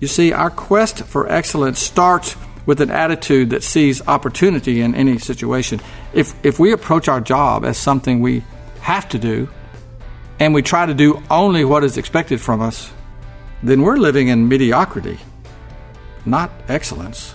You see, our quest for excellence starts with an attitude that sees opportunity in any situation. If, if we approach our job as something we have to do, and we try to do only what is expected from us, then we're living in mediocrity, not excellence.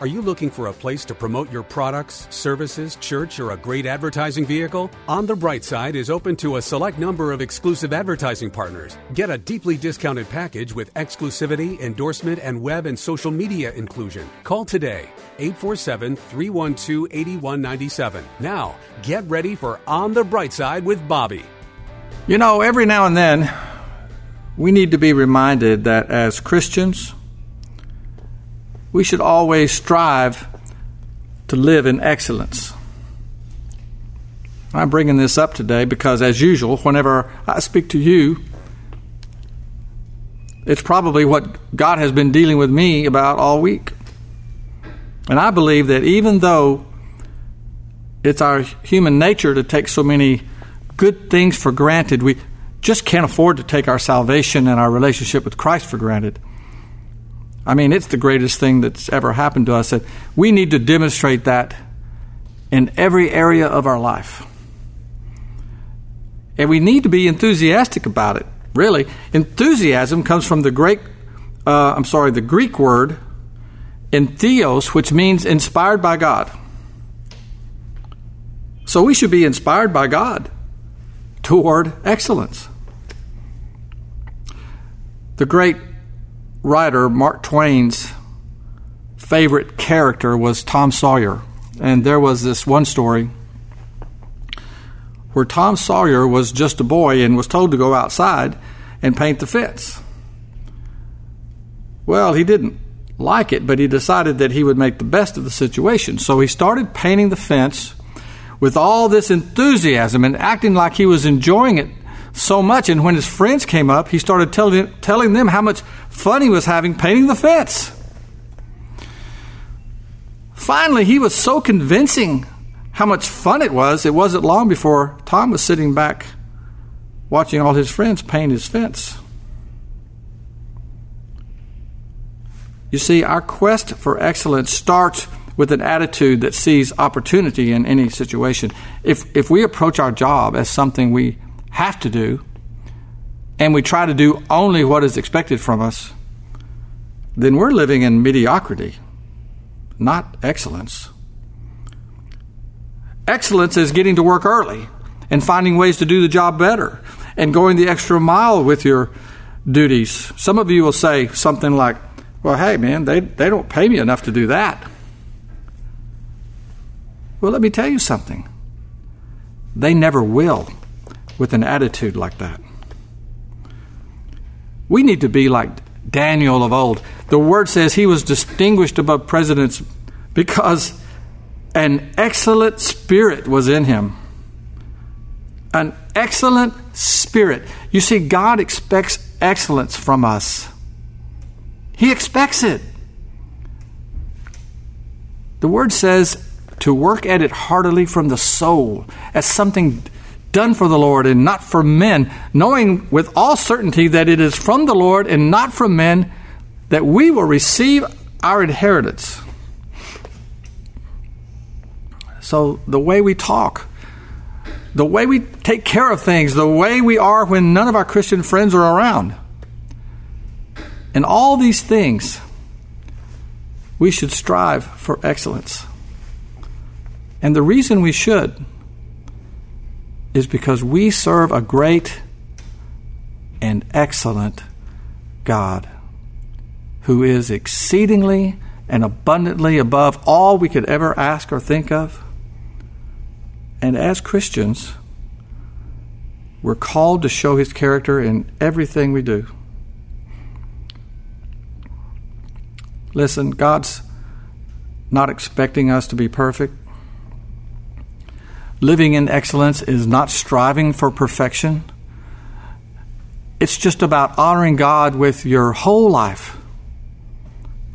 Are you looking for a place to promote your products, services, church, or a great advertising vehicle? On the Bright Side is open to a select number of exclusive advertising partners. Get a deeply discounted package with exclusivity, endorsement, and web and social media inclusion. Call today 847 312 8197. Now, get ready for On the Bright Side with Bobby. You know, every now and then, we need to be reminded that as Christians, we should always strive to live in excellence. I'm bringing this up today because, as usual, whenever I speak to you, it's probably what God has been dealing with me about all week. And I believe that even though it's our human nature to take so many good things for granted, we just can't afford to take our salvation and our relationship with Christ for granted. I mean, it's the greatest thing that's ever happened to us. That we need to demonstrate that in every area of our life. And we need to be enthusiastic about it, really. Enthusiasm comes from the Greek, uh, I'm sorry, the Greek word entheos, which means inspired by God. So we should be inspired by God toward excellence. The great writer Mark Twain's favorite character was Tom Sawyer. And there was this one story where Tom Sawyer was just a boy and was told to go outside and paint the fence. Well, he didn't like it, but he decided that he would make the best of the situation. So he started painting the fence with all this enthusiasm and acting like he was enjoying it so much. And when his friends came up, he started telling, telling them how much fun he was having painting the fence. Finally, he was so convincing how much fun it was, it wasn't long before Tom was sitting back watching all his friends paint his fence. You see, our quest for excellence starts with an attitude that sees opportunity in any situation. If, if we approach our job as something we have to do, and we try to do only what is expected from us, then we're living in mediocrity, not excellence. Excellence is getting to work early and finding ways to do the job better and going the extra mile with your duties. Some of you will say something like, Well, hey, man, they, they don't pay me enough to do that. Well, let me tell you something. They never will with an attitude like that. We need to be like Daniel of old. The word says he was distinguished above presidents because an excellent spirit was in him. An excellent spirit. You see, God expects excellence from us, He expects it. The word says to work at it heartily from the soul as something done for the Lord and not for men, knowing with all certainty that it is from the Lord and not from men that we will receive our inheritance. So, the way we talk, the way we take care of things, the way we are when none of our Christian friends are around, and all these things, we should strive for excellence. And the reason we should is because we serve a great and excellent God who is exceedingly and abundantly above all we could ever ask or think of. And as Christians, we're called to show his character in everything we do. Listen, God's not expecting us to be perfect. Living in excellence is not striving for perfection. it's just about honoring God with your whole life.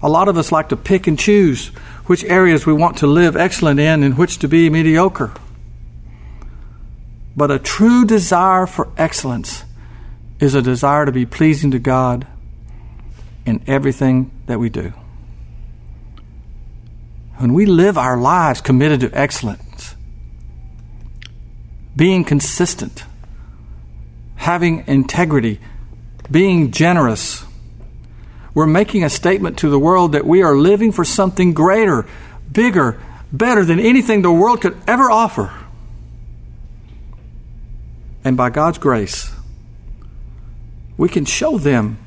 A lot of us like to pick and choose which areas we want to live excellent in and which to be mediocre. But a true desire for excellence is a desire to be pleasing to God in everything that we do. When we live our lives committed to excellence, being consistent, having integrity, being generous, we're making a statement to the world that we are living for something greater, bigger, better than anything the world could ever offer. And by God's grace, we can show them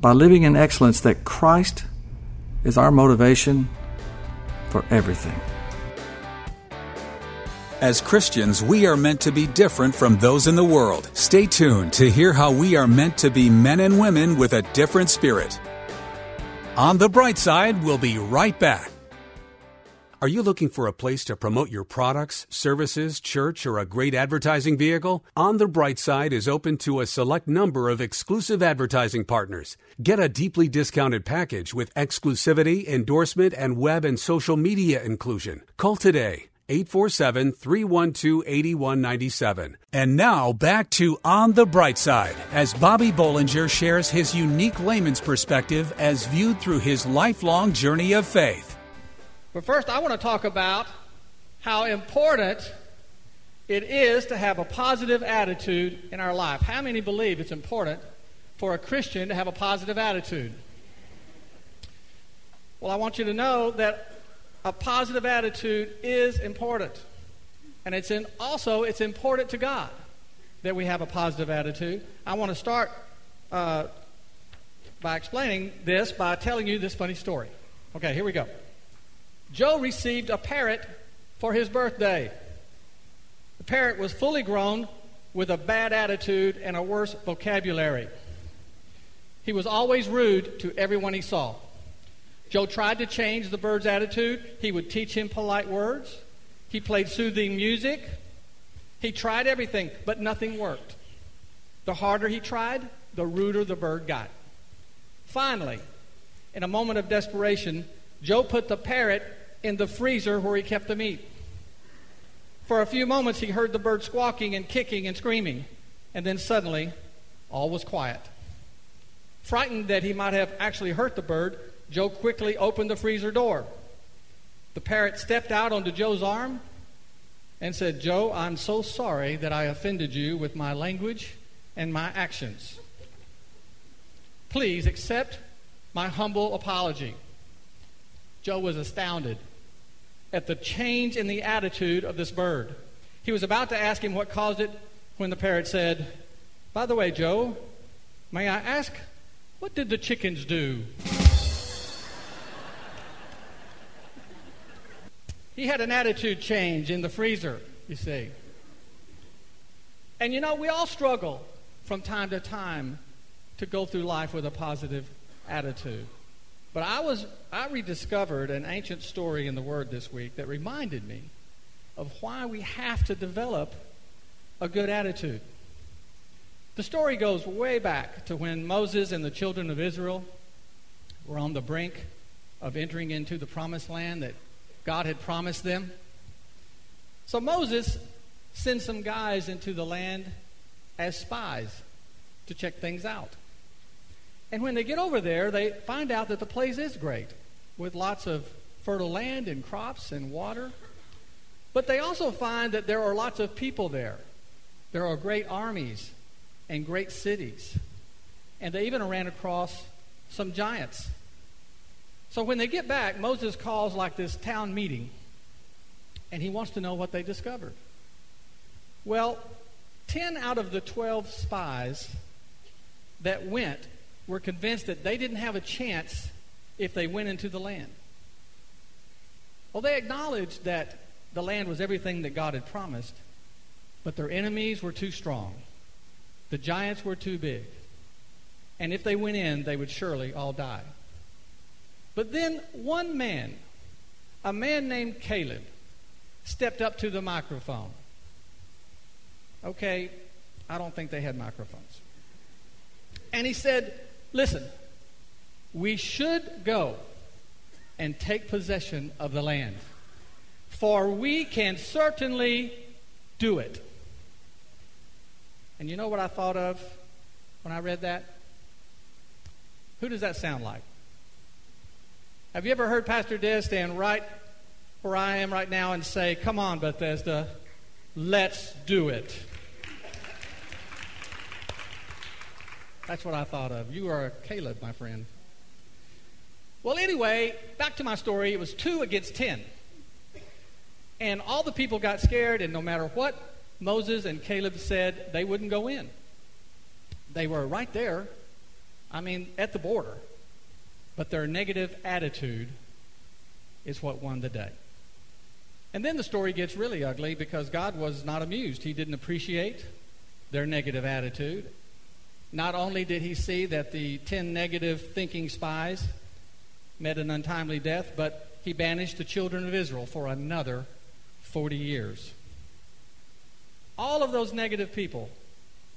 by living in excellence that Christ is our motivation for everything. As Christians, we are meant to be different from those in the world. Stay tuned to hear how we are meant to be men and women with a different spirit. On the bright side, we'll be right back. Are you looking for a place to promote your products, services, church, or a great advertising vehicle? On the Bright Side is open to a select number of exclusive advertising partners. Get a deeply discounted package with exclusivity, endorsement, and web and social media inclusion. Call today 847 312 8197. And now back to On the Bright Side as Bobby Bollinger shares his unique layman's perspective as viewed through his lifelong journey of faith. But first, I want to talk about how important it is to have a positive attitude in our life. How many believe it's important for a Christian to have a positive attitude? Well, I want you to know that a positive attitude is important. And it's in, also it's important to God that we have a positive attitude. I want to start uh, by explaining this by telling you this funny story. Okay, here we go. Joe received a parrot for his birthday. The parrot was fully grown with a bad attitude and a worse vocabulary. He was always rude to everyone he saw. Joe tried to change the bird's attitude. He would teach him polite words. He played soothing music. He tried everything, but nothing worked. The harder he tried, the ruder the bird got. Finally, in a moment of desperation, Joe put the parrot in the freezer where he kept the meat. For a few moments, he heard the bird squawking and kicking and screaming, and then suddenly, all was quiet. Frightened that he might have actually hurt the bird, Joe quickly opened the freezer door. The parrot stepped out onto Joe's arm and said, Joe, I'm so sorry that I offended you with my language and my actions. Please accept my humble apology. Joe was astounded at the change in the attitude of this bird. He was about to ask him what caused it when the parrot said, By the way, Joe, may I ask, what did the chickens do? He had an attitude change in the freezer, you see. And you know, we all struggle from time to time to go through life with a positive attitude. But I was I rediscovered an ancient story in the Word this week that reminded me of why we have to develop a good attitude. The story goes way back to when Moses and the children of Israel were on the brink of entering into the promised land that God had promised them. So Moses sends some guys into the land as spies to check things out. And when they get over there, they find out that the place is great, with lots of fertile land and crops and water. But they also find that there are lots of people there. There are great armies and great cities. And they even ran across some giants. So when they get back, Moses calls like this town meeting, and he wants to know what they discovered. Well, 10 out of the 12 spies that went were convinced that they didn't have a chance if they went into the land. Well, they acknowledged that the land was everything that God had promised, but their enemies were too strong. The giants were too big. And if they went in, they would surely all die. But then one man, a man named Caleb, stepped up to the microphone. Okay, I don't think they had microphones. And he said, Listen, we should go and take possession of the land, for we can certainly do it. And you know what I thought of when I read that? Who does that sound like? Have you ever heard Pastor Des stand right where I am right now and say, Come on, Bethesda, let's do it? That's what I thought of. You are Caleb, my friend. Well, anyway, back to my story. It was two against ten. And all the people got scared, and no matter what Moses and Caleb said, they wouldn't go in. They were right there, I mean, at the border. But their negative attitude is what won the day. And then the story gets really ugly because God was not amused. He didn't appreciate their negative attitude. Not only did he see that the 10 negative thinking spies met an untimely death, but he banished the children of Israel for another 40 years. All of those negative people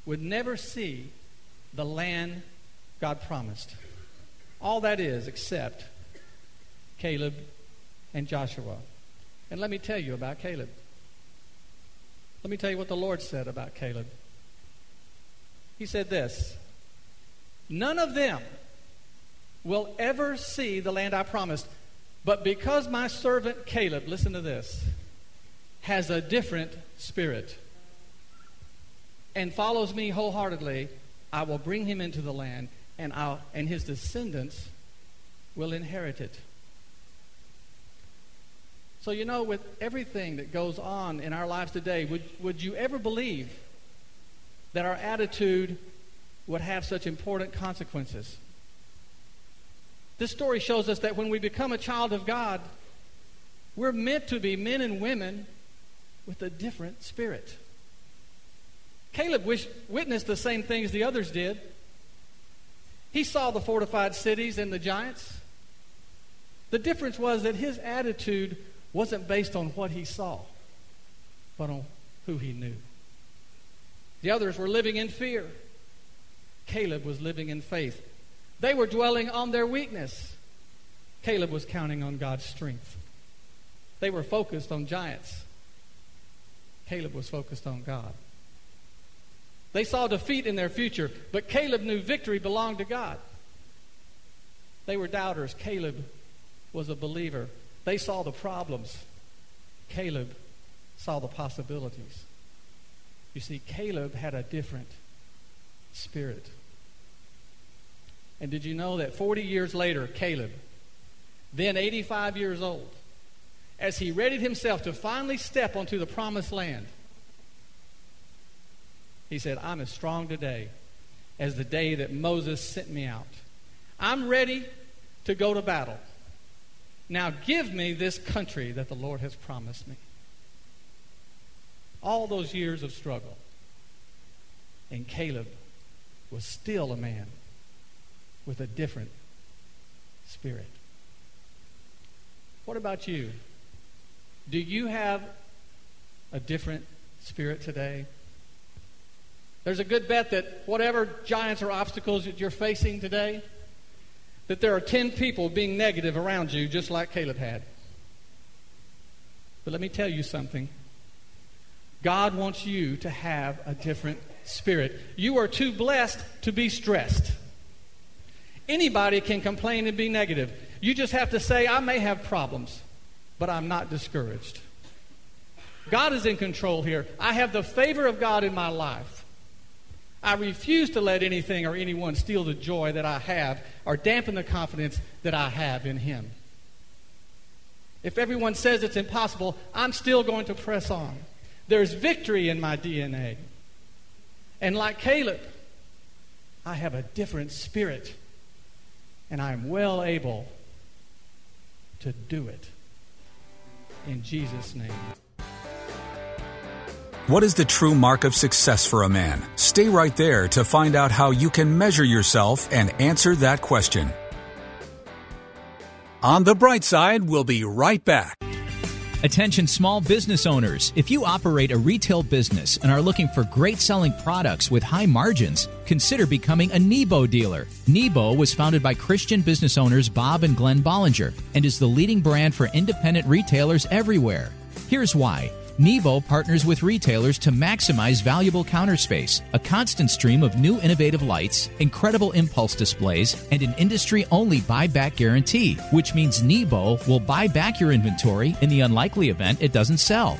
would never see the land God promised. All that is except Caleb and Joshua. And let me tell you about Caleb. Let me tell you what the Lord said about Caleb. He said this None of them will ever see the land I promised, but because my servant Caleb, listen to this, has a different spirit and follows me wholeheartedly, I will bring him into the land, and, I'll, and his descendants will inherit it. So, you know, with everything that goes on in our lives today, would, would you ever believe that our attitude would have such important consequences? This story shows us that when we become a child of God, we're meant to be men and women with a different spirit. Caleb witnessed the same things the others did. He saw the fortified cities and the giants. The difference was that his attitude wasn't based on what he saw, but on who he knew. The others were living in fear. Caleb was living in faith. They were dwelling on their weakness. Caleb was counting on God's strength. They were focused on giants. Caleb was focused on God. They saw defeat in their future, but Caleb knew victory belonged to God. They were doubters. Caleb was a believer. They saw the problems. Caleb saw the possibilities. You see, Caleb had a different spirit. And did you know that 40 years later, Caleb, then 85 years old, as he readied himself to finally step onto the promised land, he said, I'm as strong today as the day that Moses sent me out. I'm ready to go to battle. Now give me this country that the Lord has promised me. All those years of struggle. And Caleb was still a man with a different spirit. What about you? Do you have a different spirit today? There's a good bet that whatever giants or obstacles that you're facing today, that there are 10 people being negative around you, just like Caleb had. But let me tell you something God wants you to have a different spirit. You are too blessed to be stressed. Anybody can complain and be negative. You just have to say, I may have problems, but I'm not discouraged. God is in control here. I have the favor of God in my life. I refuse to let anything or anyone steal the joy that I have or dampen the confidence that I have in Him. If everyone says it's impossible, I'm still going to press on. There's victory in my DNA. And like Caleb, I have a different spirit, and I am well able to do it. In Jesus' name. What is the true mark of success for a man? Stay right there to find out how you can measure yourself and answer that question. On the bright side, we'll be right back. Attention small business owners. If you operate a retail business and are looking for great selling products with high margins, consider becoming a Nebo dealer. Nebo was founded by Christian business owners Bob and Glenn Bollinger and is the leading brand for independent retailers everywhere. Here's why. Nebo partners with retailers to maximize valuable counter space, a constant stream of new innovative lights, incredible impulse displays, and an industry only buyback guarantee, which means Nebo will buy back your inventory in the unlikely event it doesn't sell.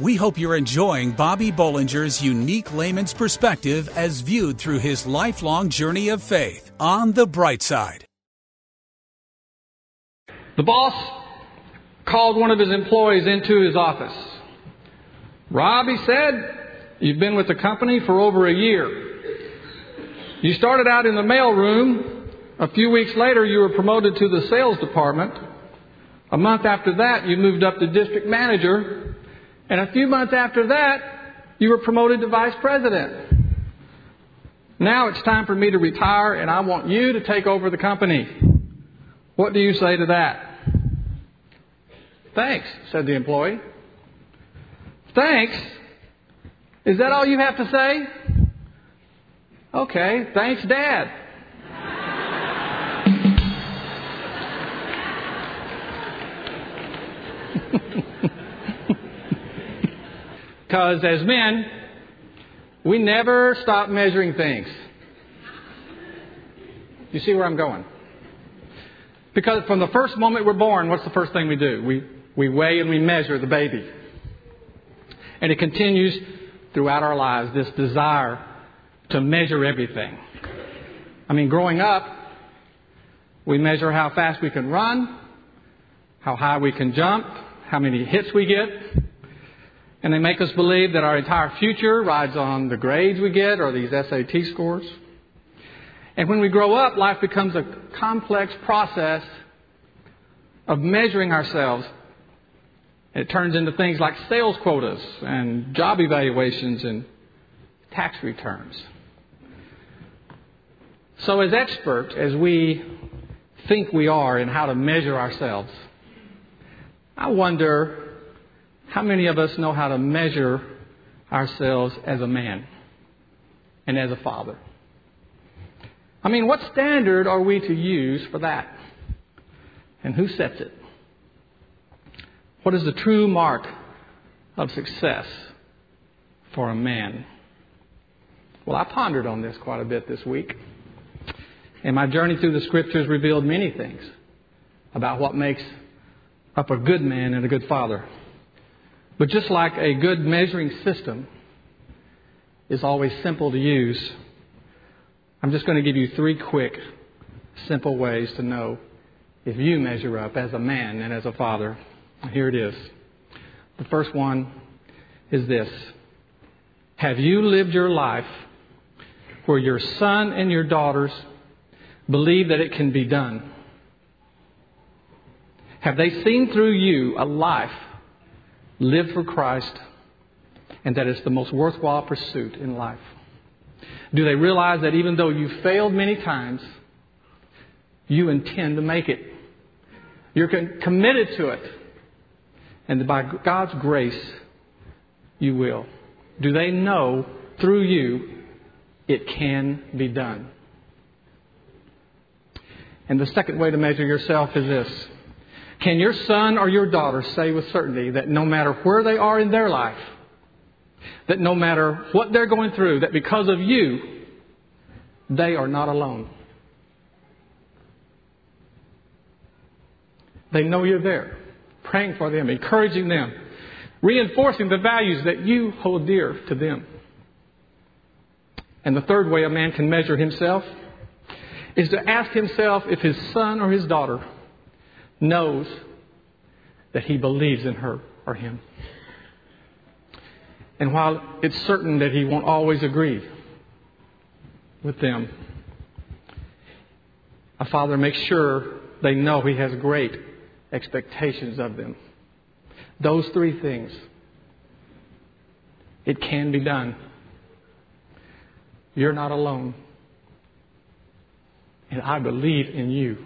We hope you're enjoying Bobby Bollinger's unique layman's perspective as viewed through his lifelong journey of faith on the bright side. The boss called one of his employees into his office. Rob, he said, you've been with the company for over a year. You started out in the mailroom. A few weeks later, you were promoted to the sales department. A month after that, you moved up to district manager. And a few months after that, you were promoted to vice president. Now it's time for me to retire, and I want you to take over the company. What do you say to that? Thanks, said the employee. Thanks? Is that all you have to say? Okay, thanks, Dad. Because as men, we never stop measuring things. You see where I'm going? Because from the first moment we're born, what's the first thing we do? We, we weigh and we measure the baby. And it continues throughout our lives, this desire to measure everything. I mean, growing up, we measure how fast we can run, how high we can jump, how many hits we get. And they make us believe that our entire future rides on the grades we get or these SAT scores. And when we grow up, life becomes a complex process of measuring ourselves. It turns into things like sales quotas and job evaluations and tax returns. So, as experts, as we think we are in how to measure ourselves, I wonder how many of us know how to measure ourselves as a man and as a father? I mean, what standard are we to use for that? And who sets it? What is the true mark of success for a man? Well, I pondered on this quite a bit this week. And my journey through the scriptures revealed many things about what makes up a good man and a good father. But just like a good measuring system is always simple to use, I'm just going to give you three quick, simple ways to know if you measure up as a man and as a father. Here it is. The first one is this Have you lived your life where your son and your daughters believe that it can be done? Have they seen through you a life lived for Christ and that it's the most worthwhile pursuit in life? Do they realize that even though you failed many times, you intend to make it? You're committed to it. And by God's grace, you will. Do they know through you it can be done? And the second way to measure yourself is this Can your son or your daughter say with certainty that no matter where they are in their life, that no matter what they're going through, that because of you, they are not alone. They know you're there, praying for them, encouraging them, reinforcing the values that you hold dear to them. And the third way a man can measure himself is to ask himself if his son or his daughter knows that he believes in her or him. And while it's certain that he won't always agree with them, a father makes sure they know he has great expectations of them. Those three things. It can be done. You're not alone. And I believe in you.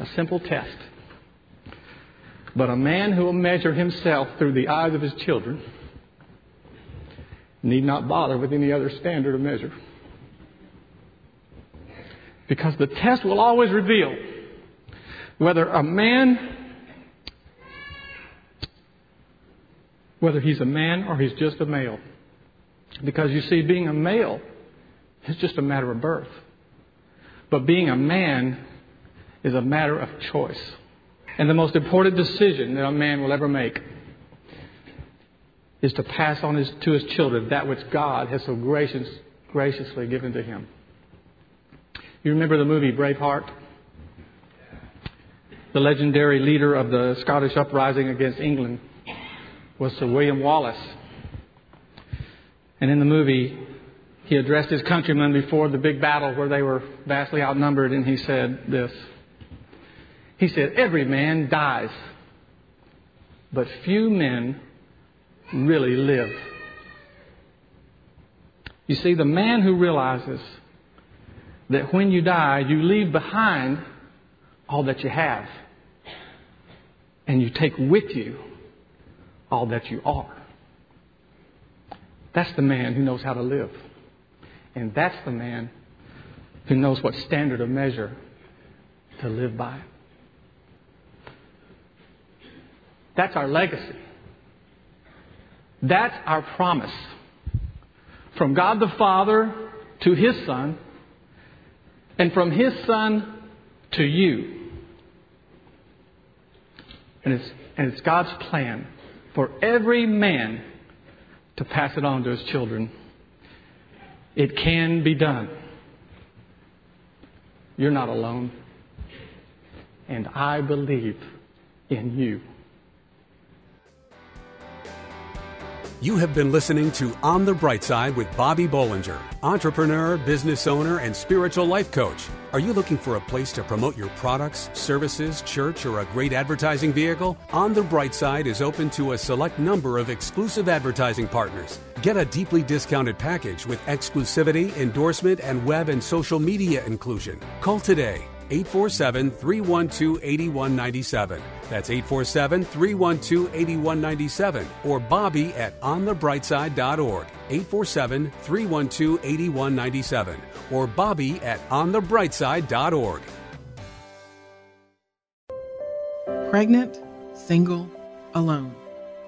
A simple test. But a man who will measure himself through the eyes of his children need not bother with any other standard of measure. Because the test will always reveal whether a man, whether he's a man or he's just a male. Because you see, being a male is just a matter of birth. But being a man is a matter of choice. And the most important decision that a man will ever make is to pass on his, to his children that which God has so gracious, graciously given to him. You remember the movie Braveheart? The legendary leader of the Scottish uprising against England was Sir William Wallace. And in the movie, he addressed his countrymen before the big battle where they were vastly outnumbered, and he said this. He said, Every man dies, but few men really live. You see, the man who realizes that when you die, you leave behind all that you have, and you take with you all that you are. That's the man who knows how to live. And that's the man who knows what standard of measure to live by. That's our legacy. That's our promise. From God the Father to His Son, and from His Son to you. And it's, and it's God's plan for every man to pass it on to his children. It can be done. You're not alone. And I believe in you. You have been listening to On the Bright Side with Bobby Bollinger, entrepreneur, business owner, and spiritual life coach. Are you looking for a place to promote your products, services, church, or a great advertising vehicle? On the Bright Side is open to a select number of exclusive advertising partners. Get a deeply discounted package with exclusivity, endorsement, and web and social media inclusion. Call today 847 312 8197. That's 847 312 8197 or Bobby at onthebrightside.org. 847 312 8197 or Bobby at onthebrightside.org. Pregnant, single, alone.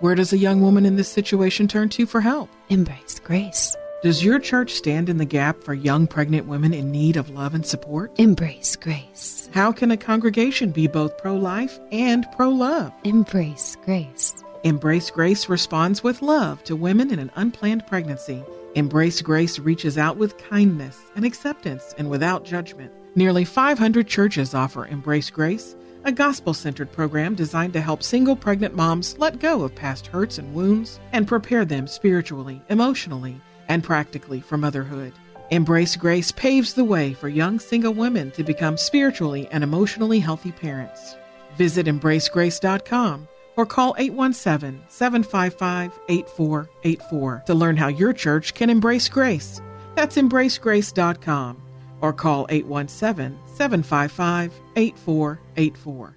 Where does a young woman in this situation turn to for help? Embrace grace. Does your church stand in the gap for young pregnant women in need of love and support? Embrace grace. How can a congregation be both pro life and pro love? Embrace grace. Embrace Grace responds with love to women in an unplanned pregnancy. Embrace Grace reaches out with kindness and acceptance and without judgment. Nearly 500 churches offer Embrace Grace, a gospel centered program designed to help single pregnant moms let go of past hurts and wounds and prepare them spiritually, emotionally, and practically for motherhood. Embrace Grace paves the way for young single women to become spiritually and emotionally healthy parents. Visit embracegrace.com or call 817 755 8484 to learn how your church can embrace grace. That's embracegrace.com or call 817 755 8484.